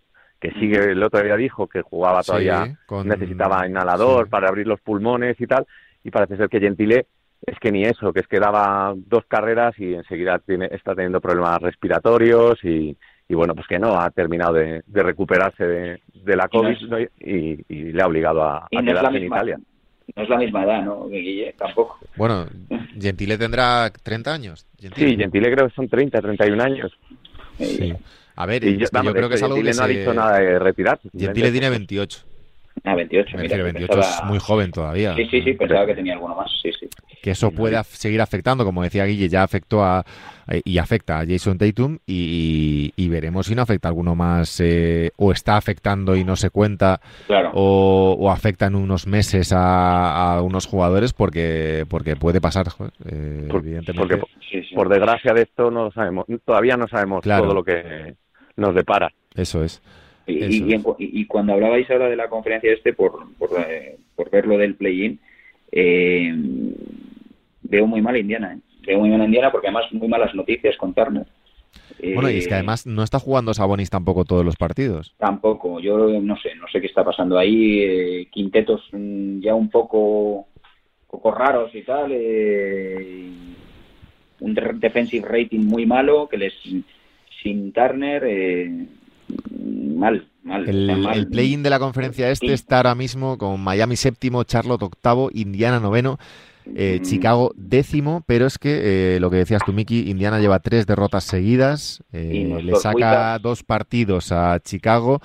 que sigue, el otro día dijo que jugaba todavía, necesitaba inhalador para abrir los pulmones y tal, y parece ser que Gentile es que ni eso, que es que daba dos carreras y enseguida tiene, está teniendo problemas respiratorios y, bueno, pues que no ha terminado de, recuperarse de, la COVID y, le ha obligado a, quedarse en Italia. No es la misma edad, ¿no, Guille? Tampoco. Bueno, Gentile tendrá 30 años. Sí, Gentile creo que son 30, 31 años. Sí. A ver, yo creo que es algo que no ha dicho nada de retirarse. Gentile tiene 28. Ah, 28, mira. 28 es muy joven todavía. Sí, sí, sí, pensaba que tenía alguno más, sí, sí. Que eso puede seguir afectando, como decía Guille, ya afectó a y afecta a Jason Tatum y, veremos si no afecta a alguno más eh, o está afectando y no se cuenta o, afecta en unos meses a, unos jugadores porque porque puede pasar, eh, evidentemente. Porque, por desgracia de esto no sabemos, todavía no sabemos todo lo que nos depara. Eso es. Y, cuando hablabais ahora de la conferencia este, por, por, eh, ver lo del play-in, eh, veo muy mal a Indiana. ¿eh? Veo muy mal a Indiana porque además muy malas noticias con Turner. Bueno, y es que además no está jugando Sabonis tampoco todos los partidos. Tampoco, yo no sé, no sé qué está pasando ahí. quintetos mm, ya un poco, poco raros y tal. un defensive rating muy malo que les sin Turner mal, Mal, El, mal. el play-in de la conferencia este Sí. está ahora mismo con Miami séptimo, Charlotte octavo, Indiana noveno, eh, Mm, Chicago décimo, pero es que eh, lo que decías tú, Miki, Indiana lleva tres derrotas seguidas, eh, le saca dos partidos a Chicago,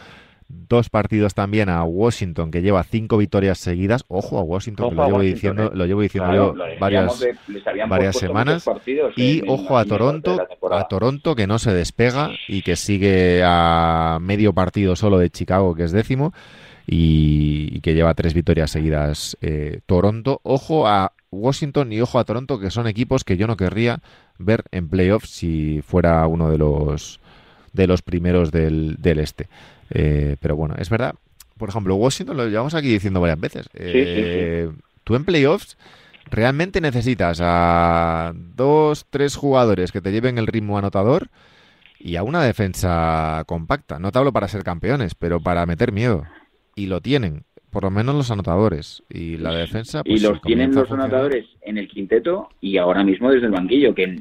dos partidos también a Washington, que lleva cinco victorias seguidas. Ojo a Washington, que Ojo lo llevo Washington, diciendo, eh. lo llevo diciendo Claro, yo varias, de- varias semanas. partidos y ojo a Toronto, a Toronto que no se despega y que sigue a medio partido solo de Chicago, que es décimo, y, y que lleva tres victorias seguidas eh, Toronto. Ojo a Washington y ojo a Toronto, que son equipos que yo no querría ver en playoffs si fuera uno de los de los primeros del, del este. Eh, pero bueno, es verdad. Por ejemplo, Washington lo llevamos aquí diciendo varias veces. Eh, Tú en playoffs realmente necesitas a dos, tres jugadores que te lleven el ritmo anotador y a una defensa compacta. No te hablo para ser campeones, pero para meter miedo. Y lo tienen, por lo menos los anotadores. Y la defensa, y pues los tienen los anotadores en el quinteto y ahora mismo desde el banquillo, que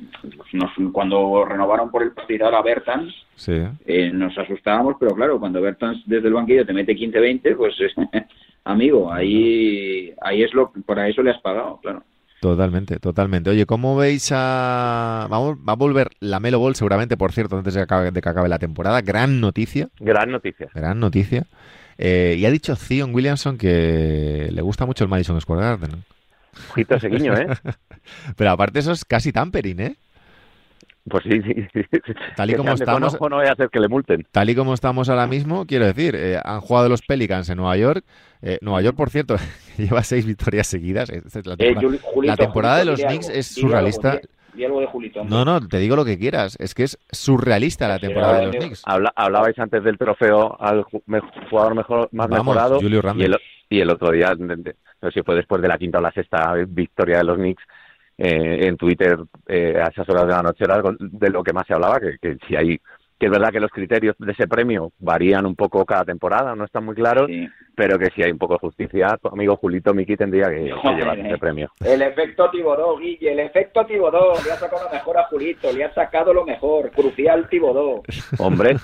nos, cuando renovaron por el partido a Bertans, Sí. eh, nos asustábamos, pero claro, cuando Bertans desde el banquillo te mete 15-20, pues amigo, ahí ahí es lo para eso le has pagado, claro. Totalmente, totalmente. Oye, ¿cómo veis a... Vamos, va a volver la Melo Ball seguramente, por cierto, antes de que acabe, de que acabe la temporada. Gran noticia, Gran noticia. gran noticia. Eh, y ha dicho Zion Williamson que le gusta mucho el Madison Square Garden. Ojito ese guiño, ¿eh? Pero aparte eso es casi tampering, ¿eh? Pues sí, sí. Tal y Que como estamos- no voy a hacer que le multen. Tal y como estamos ahora mismo, quiero decir, eh, han jugado los Pelicans en Nueva York. Eh, Nueva York, por cierto, lleva seis victorias seguidas. Esta es la Eh, temporada- Juli- Julito, la temporada Julito, de los Knicks es algo, surrealista. Di- di algo de Julito. hombre. No, no, te digo lo que quieras. Es que es surrealista la Sí, temporada de los de- Knicks. Habla- hablabais antes del trofeo al jugador mejor, más Vamos, mejorado. Julio y el, y el otro día, no sé si fue después de la quinta o la sexta victoria de los Knicks, eh, en Twitter eh, a esas horas de la noche era algo de lo que más se hablaba, que, que si hay que es verdad que los criterios de ese premio varían un poco cada temporada, no están muy claros, Sí. Pero que si hay un poco de justicia, tu amigo Julito Miki tendría que, que Joder, llevar eh. ese premio. El efecto Tibodó, Guille, el efecto Tibodó. Le ha sacado lo mejor a Julito, le ha sacado lo mejor. Crucial Tibodó. Hombre,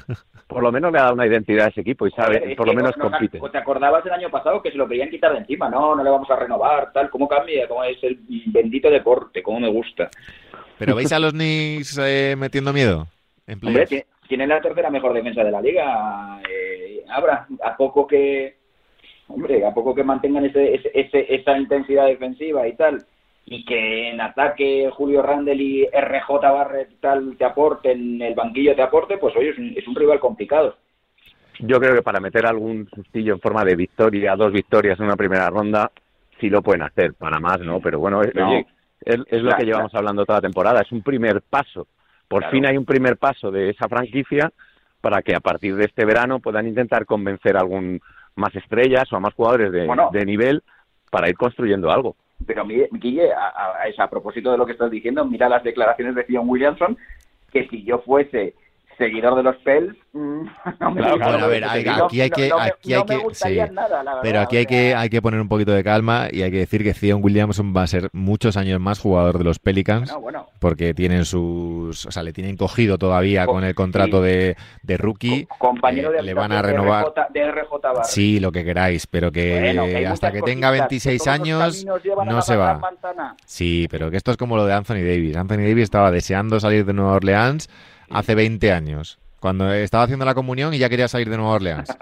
por lo menos le ha dado una identidad a ese equipo y sabe, Joder, es por lo menos nos- compite. ¿Te acordabas el año pasado que se lo querían quitar de encima? No, no le vamos a renovar, tal. ¿Cómo cambia? ¿Cómo es el bendito deporte? ¿Cómo me gusta? ¿Pero veis a los Knicks eh, metiendo miedo? En Hombre, tiene- tienen la tercera mejor defensa de la liga. Eh, Abra, a poco que, hombre, a poco que mantengan ese, ese- ese- esa intensidad defensiva y tal, y que en ataque Julio Randle y RJ Barrett tal te aporten, el banquillo te aporte, pues oye, es un, es un rival complicado. Yo creo que para meter algún sustillo en forma de victoria, dos victorias en una primera ronda, sí lo pueden hacer, para más no, pero bueno, es, No. oye, es, es lo Claro, que llevamos hablando toda la temporada, es un primer paso. Por Claro. fin hay un primer paso de esa franquicia para que a partir de este verano puedan intentar convencer a algún más estrellas o a más jugadores de, Bueno. de nivel para ir construyendo algo. Pero Guille, a, a- a propósito de lo que estás diciendo, mira las declaraciones de Zion Williamson, que si yo fuese seguidor de los Pels, mm, no Claro, a ver, hay- aquí hay que- no aquí hay que- gustaría sí. nada, la verdad, Pero aquí hay que, hay que poner un poquito de calma y hay que decir que Zion Williamson va a ser muchos años más jugador de los Pelicans. bueno, bueno, porque tienen sus, o sea, le tienen cogido todavía Co- con el contrato sí. de, de rookie. co- compañero eh, de le van a renovar. de RJ, de RJ. Sí, lo que queráis, pero que Bueno, que hay hasta que tenga cositas, 26 que todos los años no se va. manzana. Sí, pero que esto es como lo de Anthony Davis. Anthony Davis estaba deseando salir de Nueva Orleans hace 20 años. Cuando estaba haciendo la comunión y ya quería salir de Nueva Orleans.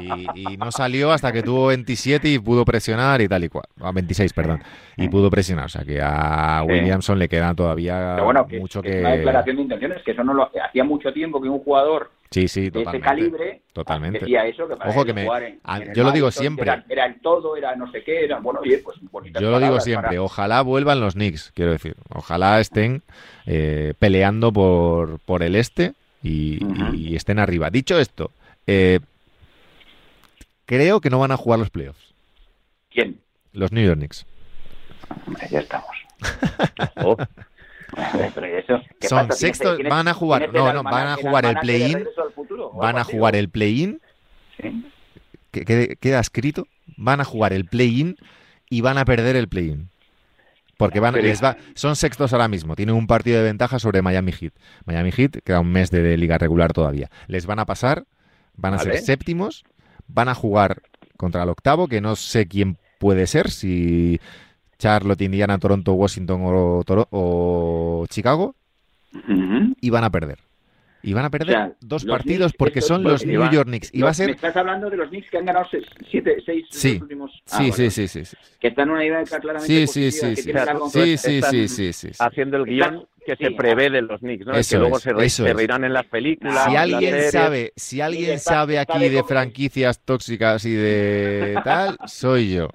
Y, y no salió hasta que tuvo 27 y pudo presionar y tal y cual. A 26, perdón. Y pudo presionar. O sea que a Sí. Williamson le queda todavía bueno, mucho que que... es una declaración de intenciones, que eso no lo hacía mucho tiempo que un jugador Sí, sí, de ese calibre Totalmente. decía eso, que para Ojo que me- en- a- en el yo lo digo siempre. Era, era el todo, era no sé qué, era bueno, oye, pues bonitas Yo lo digo siempre, para- ojalá vuelvan los Knicks, quiero decir. Ojalá estén eh, peleando por, por el este y, estén arriba. Dicho esto, eh, creo que no van a jugar los playoffs. ¿Quién? Los New York Knicks. Hombre, ya estamos. Oh, pero ¿y eso? ¿Qué Son sextos, tienes- van a jugar- no, el no, van a jugar el play-in, Van a jugar el play-in, Sí. que queda escrito, van a jugar el play-in y van a perder el play-in. Porque van, les va, son sextos ahora mismo, tienen un partido de ventaja sobre Miami Heat. Miami Heat queda un mes de, de liga regular todavía. Les van a pasar van a Vale. ser séptimos, van a jugar contra el octavo, que no sé quién puede ser, si Charlotte, Indiana, Toronto, Washington o, Toro- o Chicago, Ujú. y van a perder. Y van a perder O sea, dos partidos Knicks, porque estos son los New York Knicks. Y va a Me ser... estás hablando de los Knicks que han ganado seis, siete, seis Sí. los últimos... Ah, Sí, sí, sí, sí, sí. Que están en una dinámica claramente Sí, sí, positiva, sí, que sí. Sí, sí, sí, sí, sí, sí. haciendo el guion que Sí, se prevé de los Knicks, ¿no? Eso que luego es, se, re- se reirán en las películas. Si alguien series. sabe, si alguien sabe aquí de franquicias tóxicas y de tal, soy yo.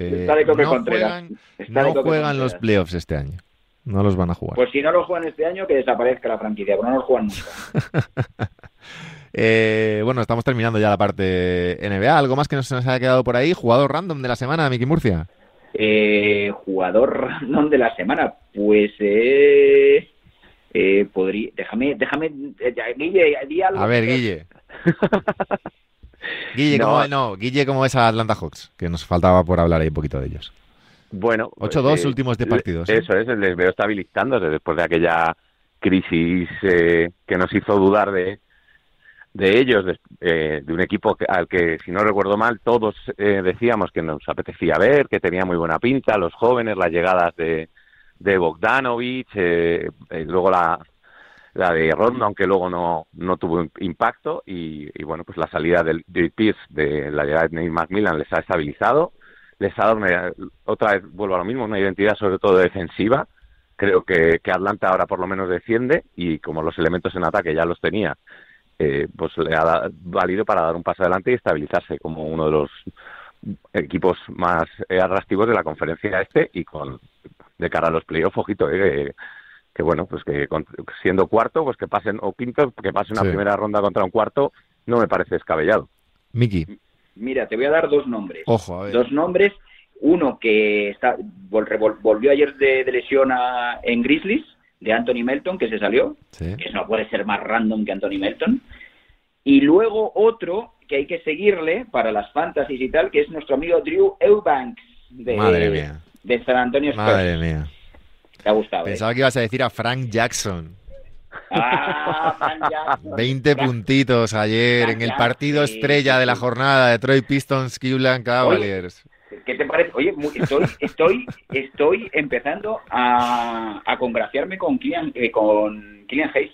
Eh, Está de Coque no Contreras. juegan, Está de no Coque juegan los playoffs este año. No los van a jugar. Pues si no lo juegan este año, que desaparezca la franquicia, porque no los juegan nunca. Eh, bueno, estamos terminando ya la parte NBA. ¿Algo más que nos, nos haya quedado por ahí? Jugador random de la semana, Miki Murcia. Eh, jugador random de la semana, pues eh, eh, podría, déjame, déjame, eh, Guille, di algo. A ver, Guille. Guille, No. ¿cómo, no, Guille, ¿cómo es a Atlanta Hawks? Que nos faltaba por hablar ahí un poquito de ellos. Bueno, 8-2 eh, últimos de partidos, ¿eh? Eso es, les veo estabilizándose después de aquella crisis eh, que nos hizo dudar de, de ellos, de, eh, de un equipo al que, si no recuerdo mal, todos eh, decíamos que nos apetecía ver, que tenía muy buena pinta, los jóvenes, las llegadas de, de Bogdanovich, luego la, la de Rondo, aunque luego no, no tuvo impacto, y, y bueno, pues la salida del de Pierce, de la llegada de Nate McMillan les ha estabilizado, les ha dado una- otra vez, vuelvo a lo mismo, una identidad sobre todo defensiva. Creo que, que Atlanta ahora por lo menos defiende y como los elementos en ataque ya los tenía, eh, pues le ha da- valido para dar un paso adelante y estabilizarse como uno de los equipos más eh, atractivos de la conferencia este y con de cara a los playoffs, ojito, eh, que, bueno, pues que con- siendo cuarto, pues que pasen, o quinto, que pasen una Sí. primera ronda contra un cuarto, no me parece descabellado. Miki, Mira, te voy a dar dos nombres. ojo, a ver. Dos nombres, uno que está volvió ayer de, de lesión a- en Grizzlies, de Anthony Melton, que se salió, Sí. que eso no puede ser más random que Anthony Melton. Y luego otro que hay que seguirle para las fantasies y tal, que es nuestro amigo Drew Eubanks de, Madre mía. de San Antonio Spurs. Madre mía. Te ha gustado, ¿eh? Pensaba que ibas a decir a Frank Jackson. Ah, Frank Jackson. 20 Frank- puntitos ayer Frank en el partido estrella de la jornada de Detroit Pistons Cleveland Cavaliers. ¿Qué te parece? Oye, estoy, estoy, estoy empezando a, a congraciarme con Kylian, eh, con Kylian Hayes.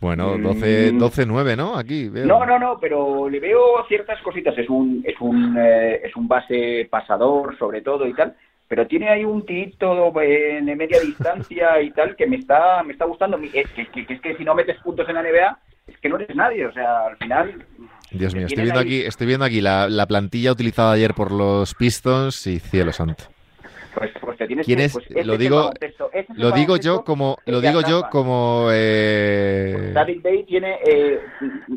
Bueno, Mm. 12 12-9, ¿no? Aquí veo. No, no, no, pero le veo ciertas cositas. Es un, es un, eh, es un base pasador, sobre todo y tal. Pero tiene ahí un tirito eh, de media distancia y tal que me está, me está gustando. Es que, que- que es que si no metes puntos en la NBA, es que no eres nadie. O sea, al final. Dios mío, estoy viendo ahí- aquí, estoy viendo aquí la, la plantilla utilizada ayer por los Pistons y cielo santo. Pues, pues te tienes ¿Quién que- es? pues ese Lo digo- baloncesto, ese es el Lo digo yo como, lo digo yo como eh, Sadik Bey tiene eh,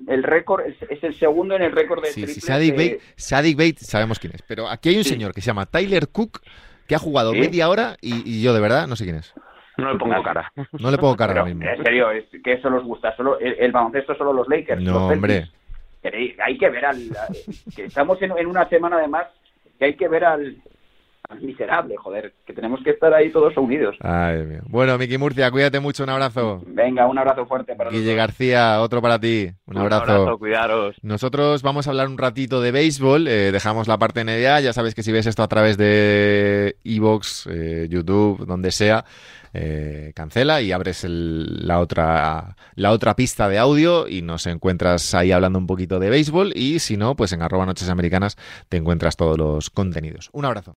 el récord, es, el segundo en el récord de Sí, sí, Sadik Bey, Sadik Bey sabemos quién es, pero aquí hay un Sí. señor que se llama Tyler Cook que ha jugado ¿Sí? media hora y, y yo de verdad no sé quién es. No le pongo cara. No le pongo cara Pero, ahora mismo. en serio, es que eso los gusta. Solo el, el baloncesto solo los Lakers. No, los hombre. Hay que ver al. que estamos en, en una semana además que hay que ver al, miserable, joder. Que tenemos que estar ahí todos unidos. Ay, Dios mío. Bueno, Miki Murcia, cuídate mucho, un abrazo. Venga, un abrazo fuerte para Guille todos. García, otro para ti. Un abrazo. cuidaros. Nosotros vamos a hablar un ratito de béisbol, eh, dejamos la parte NBA, ya sabes que si ves esto a través de Evox, eh, YouTube, donde sea, eh, cancela y abres el- la, otra, la otra pista de audio y nos encuentras ahí hablando un poquito de béisbol y si no, pues en arroba noches americanas te encuentras todos los contenidos. Un abrazo.